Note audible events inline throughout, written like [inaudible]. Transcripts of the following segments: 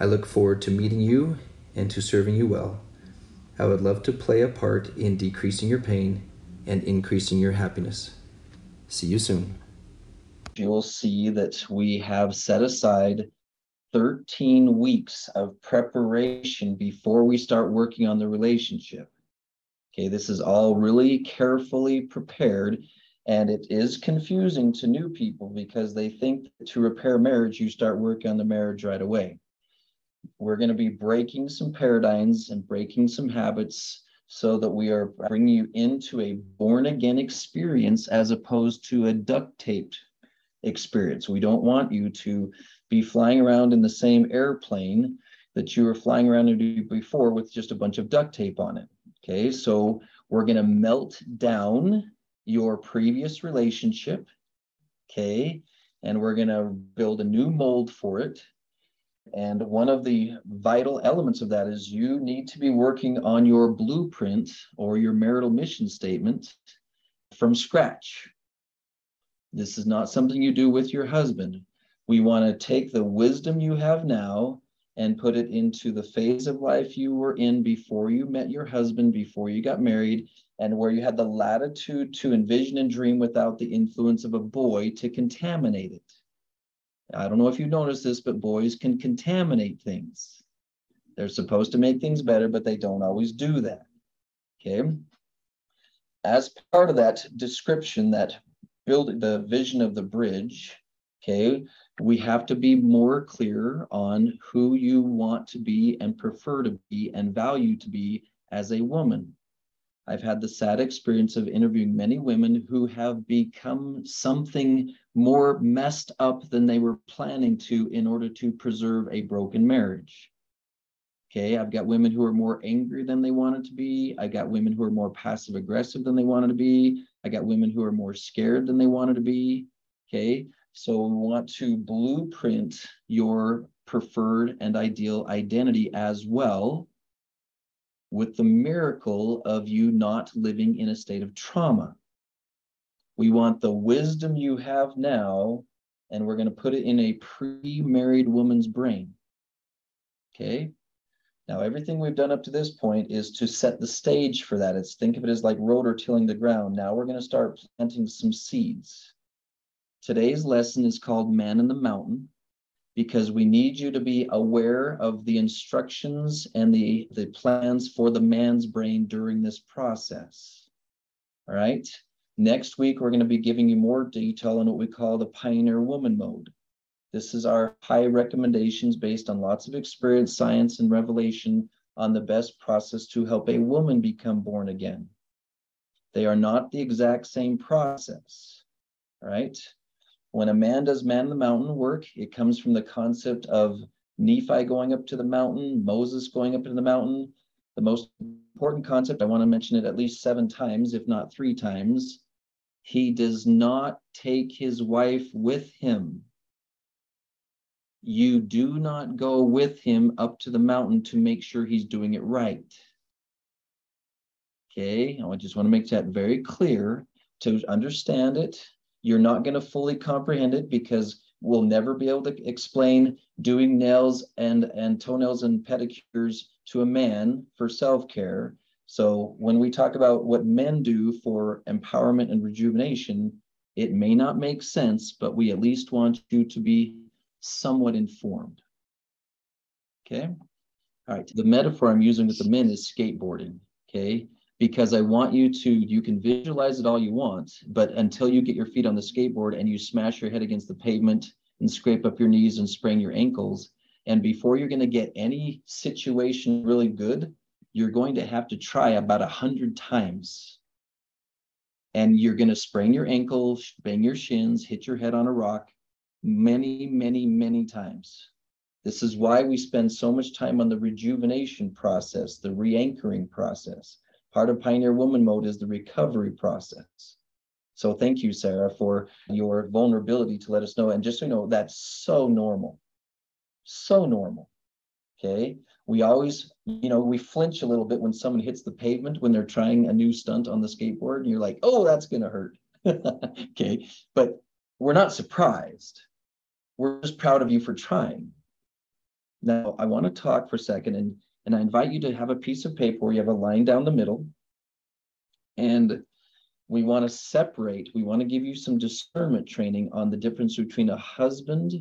I look forward to meeting you and to serving you well. I would love to play a part in decreasing your pain and increasing your happiness. See you soon. You will see that we have set aside 13 weeks of preparation before we start working on the relationship. Okay, this is all really carefully prepared and it is confusing to new people because they think to repair marriage, you start working on the marriage right away we're going to be breaking some paradigms and breaking some habits so that we are bringing you into a born again experience as opposed to a duct taped experience. We don't want you to be flying around in the same airplane that you were flying around in before with just a bunch of duct tape on it. Okay, so we're going to melt down your previous relationship. Okay, and we're going to build a new mold for it and one of the vital elements of that is you need to be working on your blueprint or your marital mission statement from scratch. This is not something you do with your husband. We want to take the wisdom you have now and put it into the phase of life you were in before you met your husband, before you got married, and where you had the latitude to envision and dream without the influence of a boy to contaminate it. I don't know if you noticed this, but boys can contaminate things. They're supposed to make things better, but they don't always do that. Okay. As part of that description, that build the vision of the bridge, okay, we have to be more clear on who you want to be and prefer to be and value to be as a woman. I've had the sad experience of interviewing many women who have become something more messed up than they were planning to in order to preserve a broken marriage. Okay, I've got women who are more angry than they wanted to be. I got women who are more passive aggressive than they wanted to be. I got women who are more scared than they wanted to be. Okay, so we want to blueprint your preferred and ideal identity as well with the miracle of you not living in a state of trauma. We want the wisdom you have now, and we're going to put it in a pre married woman's brain. Okay. Now, everything we've done up to this point is to set the stage for that. It's think of it as like rotor tilling the ground. Now we're going to start planting some seeds. Today's lesson is called Man in the Mountain because we need you to be aware of the instructions and the, the plans for the man's brain during this process. All right. Next week, we're going to be giving you more detail on what we call the pioneer woman mode. This is our high recommendations based on lots of experience, science, and revelation on the best process to help a woman become born again. They are not the exact same process, right? When a man does man the mountain work, it comes from the concept of Nephi going up to the mountain, Moses going up to the mountain. The most important concept, I want to mention it at least seven times, if not three times. He does not take his wife with him. You do not go with him up to the mountain to make sure he's doing it right. Okay, I just want to make that very clear to understand it you're not going to fully comprehend it because we'll never be able to explain doing nails and, and toenails and pedicures to a man for self-care. So when we talk about what men do for empowerment and rejuvenation, it may not make sense, but we at least want you to be somewhat informed. Okay. All right. The metaphor I'm using with the men is skateboarding. Okay. Because I want you to, you can visualize it all you want, but until you get your feet on the skateboard and you smash your head against the pavement and scrape up your knees and sprain your ankles, and before you're going to get any situation really good, you're going to have to try about a hundred times. And you're going to sprain your ankle, bang your shins, hit your head on a rock many, many, many times. This is why we spend so much time on the rejuvenation process, the re-anchoring process. Part of Pioneer Woman Mode is the recovery process. So thank you, Sarah, for your vulnerability to let us know. And just so you know, that's so normal. So normal. Okay. We always, you know, we flinch a little bit when someone hits the pavement when they're trying a new stunt on the skateboard. And you're like, oh, that's going to hurt. [laughs] okay. But we're not surprised. We're just proud of you for trying. Now, I want to talk for a second, and, and I invite you to have a piece of paper where you have a line down the middle. And we want to separate, we want to give you some discernment training on the difference between a husband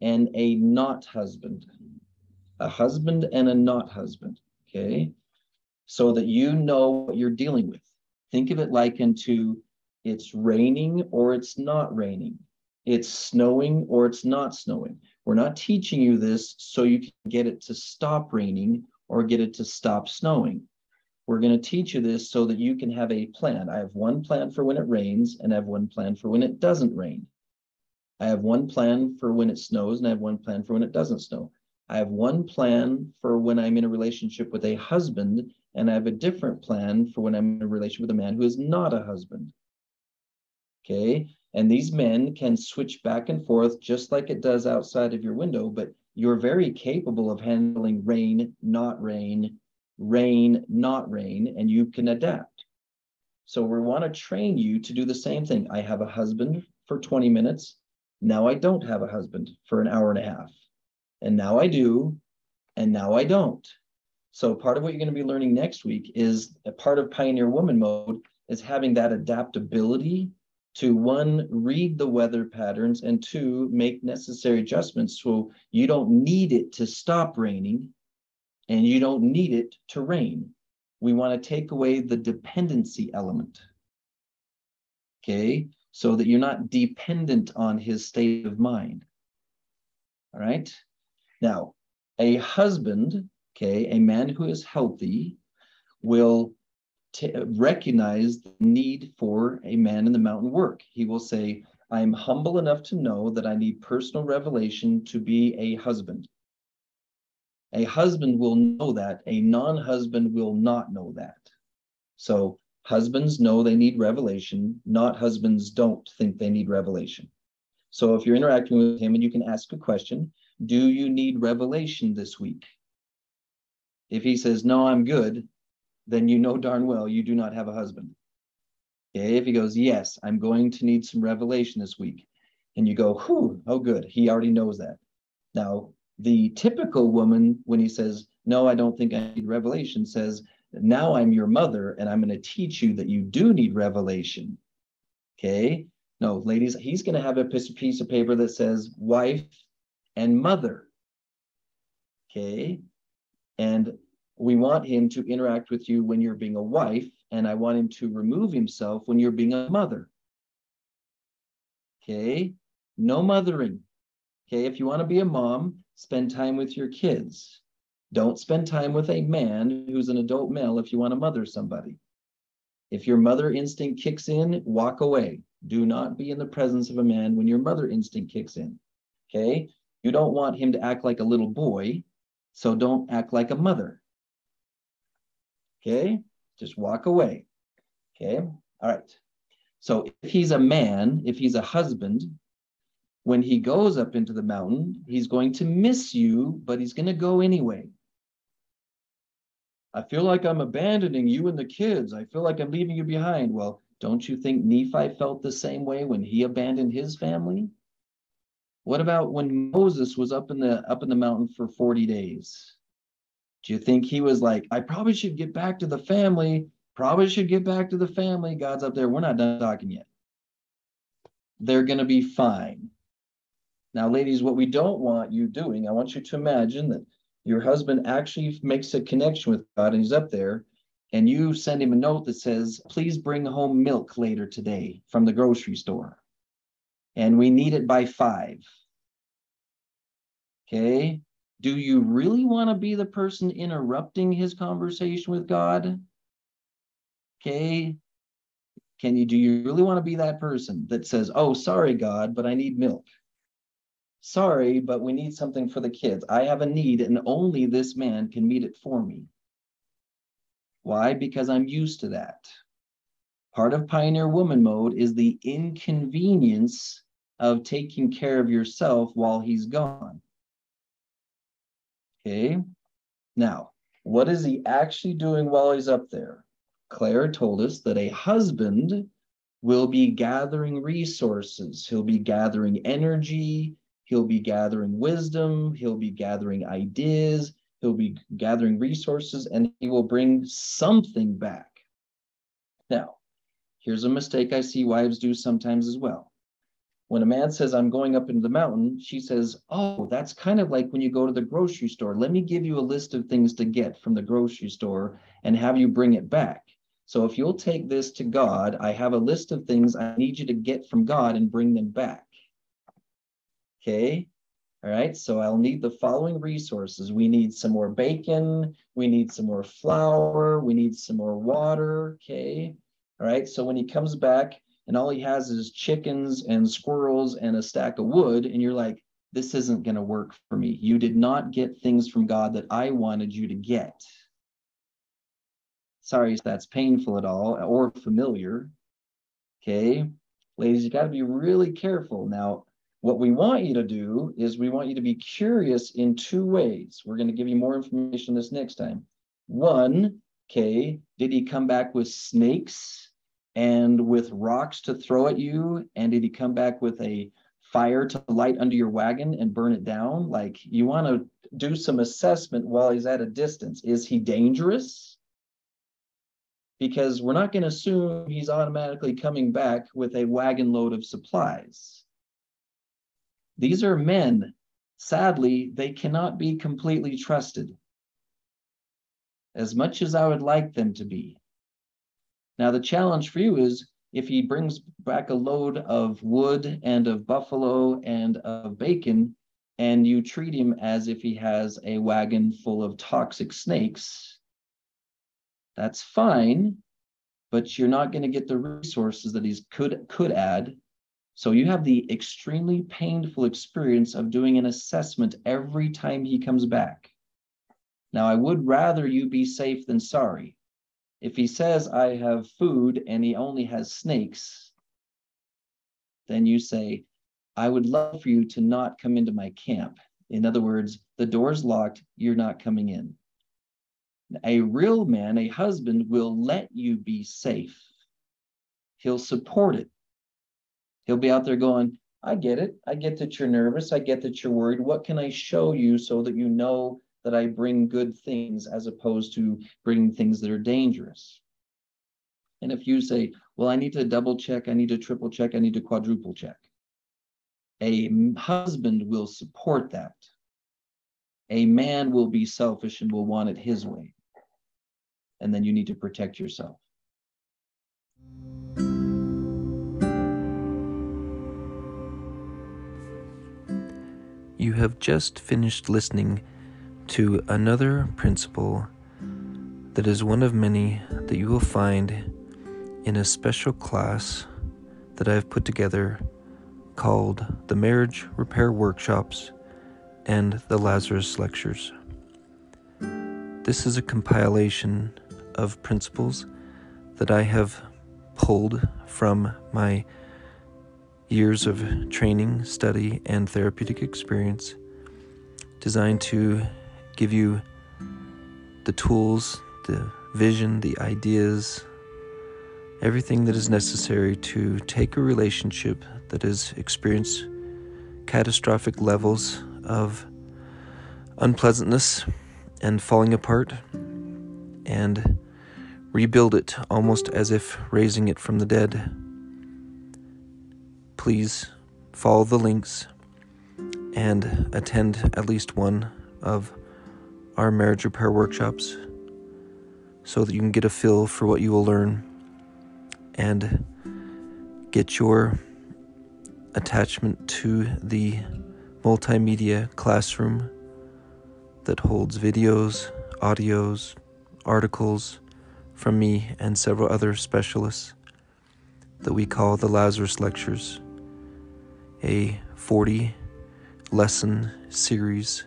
and a not husband. A husband and a not husband, okay? So that you know what you're dealing with. Think of it like into it's raining or it's not raining. It's snowing or it's not snowing. We're not teaching you this so you can get it to stop raining or get it to stop snowing. We're going to teach you this so that you can have a plan. I have one plan for when it rains and I have one plan for when it doesn't rain. I have one plan for when it snows and I have one plan for when it doesn't snow. I have one plan for when I'm in a relationship with a husband and I have a different plan for when I'm in a relationship with a man who is not a husband. Okay. And these men can switch back and forth just like it does outside of your window, but you're very capable of handling rain, not rain, rain, not rain, and you can adapt. So we want to train you to do the same thing. I have a husband for 20 minutes. Now I don't have a husband for an hour and a half. And now I do, and now I don't. So part of what you're going to be learning next week is a part of Pioneer Woman mode is having that adaptability to one, read the weather patterns, and two, make necessary adjustments so you don't need it to stop raining and you don't need it to rain. We want to take away the dependency element. Okay, so that you're not dependent on his state of mind. All right. Now, a husband, okay, a man who is healthy will recognize the need for a man in the mountain work. He will say, I am humble enough to know that I need personal revelation to be a husband. A husband will know that, a non husband will not know that. So, husbands know they need revelation, not husbands don't think they need revelation. So, if you're interacting with him and you can ask a question, do you need revelation this week? If he says, No, I'm good, then you know darn well you do not have a husband. Okay, if he goes, Yes, I'm going to need some revelation this week, and you go, Whew, oh, good, he already knows that. Now, the typical woman, when he says, No, I don't think I need revelation, says, Now I'm your mother, and I'm going to teach you that you do need revelation. Okay, no, ladies, he's going to have a piece of paper that says wife and mother. Okay, and we want him to interact with you when you're being a wife, and I want him to remove himself when you're being a mother. Okay, no mothering. Okay, if you want to be a mom, spend time with your kids. Don't spend time with a man who's an adult male if you want to mother somebody. If your mother instinct kicks in, walk away. Do not be in the presence of a man when your mother instinct kicks in. Okay, you don't want him to act like a little boy, so don't act like a mother. Okay, just walk away. Okay, all right. So if he's a man, if he's a husband, when he goes up into the mountain, he's going to miss you, but he's going to go anyway. I feel like I'm abandoning you and the kids. I feel like I'm leaving you behind. Well, don't you think Nephi felt the same way when he abandoned his family? What about when Moses was up in the up in the mountain for 40 days? Do you think he was like, I probably should get back to the family? Probably should get back to the family. God's up there. We're not done talking yet. They're going to be fine. Now, ladies, what we don't want you doing, I want you to imagine that your husband actually makes a connection with God and he's up there and you send him a note that says, please bring home milk later today from the grocery store. And we need it by five. Okay. Do you really want to be the person interrupting his conversation with God? Okay. Can you do you really want to be that person that says, "Oh, sorry God, but I need milk." Sorry, but we need something for the kids. I have a need and only this man can meet it for me. Why? Because I'm used to that. Part of pioneer woman mode is the inconvenience of taking care of yourself while he's gone. Okay. Now, what is he actually doing while he's up there? Claire told us that a husband will be gathering resources. He'll be gathering energy. He'll be gathering wisdom. He'll be gathering ideas. He'll be gathering resources and he will bring something back. Now, here's a mistake I see wives do sometimes as well. When a man says, I'm going up into the mountain, she says, Oh, that's kind of like when you go to the grocery store. Let me give you a list of things to get from the grocery store and have you bring it back. So if you'll take this to God, I have a list of things I need you to get from God and bring them back. Okay. All right. So I'll need the following resources. We need some more bacon. We need some more flour. We need some more water. Okay. All right. So when he comes back and all he has is chickens and squirrels and a stack of wood, and you're like, this isn't going to work for me. You did not get things from God that I wanted you to get. Sorry if that's painful at all or familiar. Okay. Ladies, you got to be really careful. Now, what we want you to do is we want you to be curious in two ways. We're going to give you more information this next time. One, okay, did he come back with snakes and with rocks to throw at you? And did he come back with a fire to light under your wagon and burn it down? Like you want to do some assessment while he's at a distance. Is he dangerous? because we're not going to assume he's automatically coming back with a wagon load of supplies. These are men. Sadly, they cannot be completely trusted as much as I would like them to be. Now, the challenge for you is if he brings back a load of wood and of buffalo and of bacon, and you treat him as if he has a wagon full of toxic snakes, that's fine, but you're not going to get the resources that he could could add. So you have the extremely painful experience of doing an assessment every time he comes back. Now, I would rather you be safe than sorry. If he says, I have food and he only has snakes, then you say, I would love for you to not come into my camp. In other words, the door's locked, you're not coming in. A real man, a husband, will let you be safe. He'll support it. He'll be out there going, I get it. I get that you're nervous. I get that you're worried. What can I show you so that you know that I bring good things as opposed to bringing things that are dangerous? And if you say, well, I need to double check, I need to triple check, I need to quadruple check, a husband will support that. A man will be selfish and will want it his way and then you need to protect yourself. You have just finished listening to another principle that is one of many that you will find in a special class that I have put together called the Marriage Repair Workshops and the Lazarus Lectures. This is a compilation of principles that I have pulled from my years of training, study, and therapeutic experience, designed to give you the tools, the vision, the ideas, everything that is necessary to take a relationship that has experienced catastrophic levels of unpleasantness and falling apart and rebuild it almost as if raising it from the dead. Please follow the links and attend at least one of our marriage repair workshops so that you can get a feel for what you will learn and get your attachment to the multimedia classroom that holds videos, audios, articles from me and several other specialists that we call the Lazarus Lectures, a 40 lesson series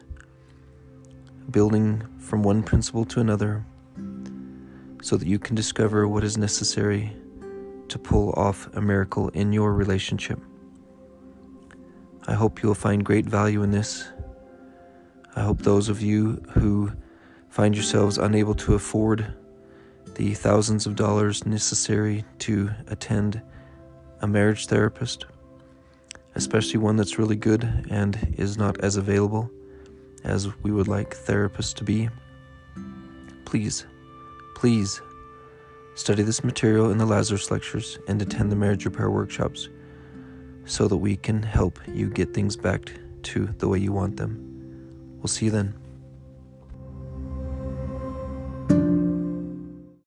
building from one principle to another so that you can discover what is necessary to pull off a miracle in your relationship. I hope you'll find great value in this. I hope those of you who find yourselves unable to afford the thousands of dollars necessary to attend a marriage therapist, especially one that's really good and is not as available as we would like therapists to be, please, please study this material in the Lazarus lectures and attend the marriage repair workshops so that we can help you get things back to the way you want them. We'll see you then.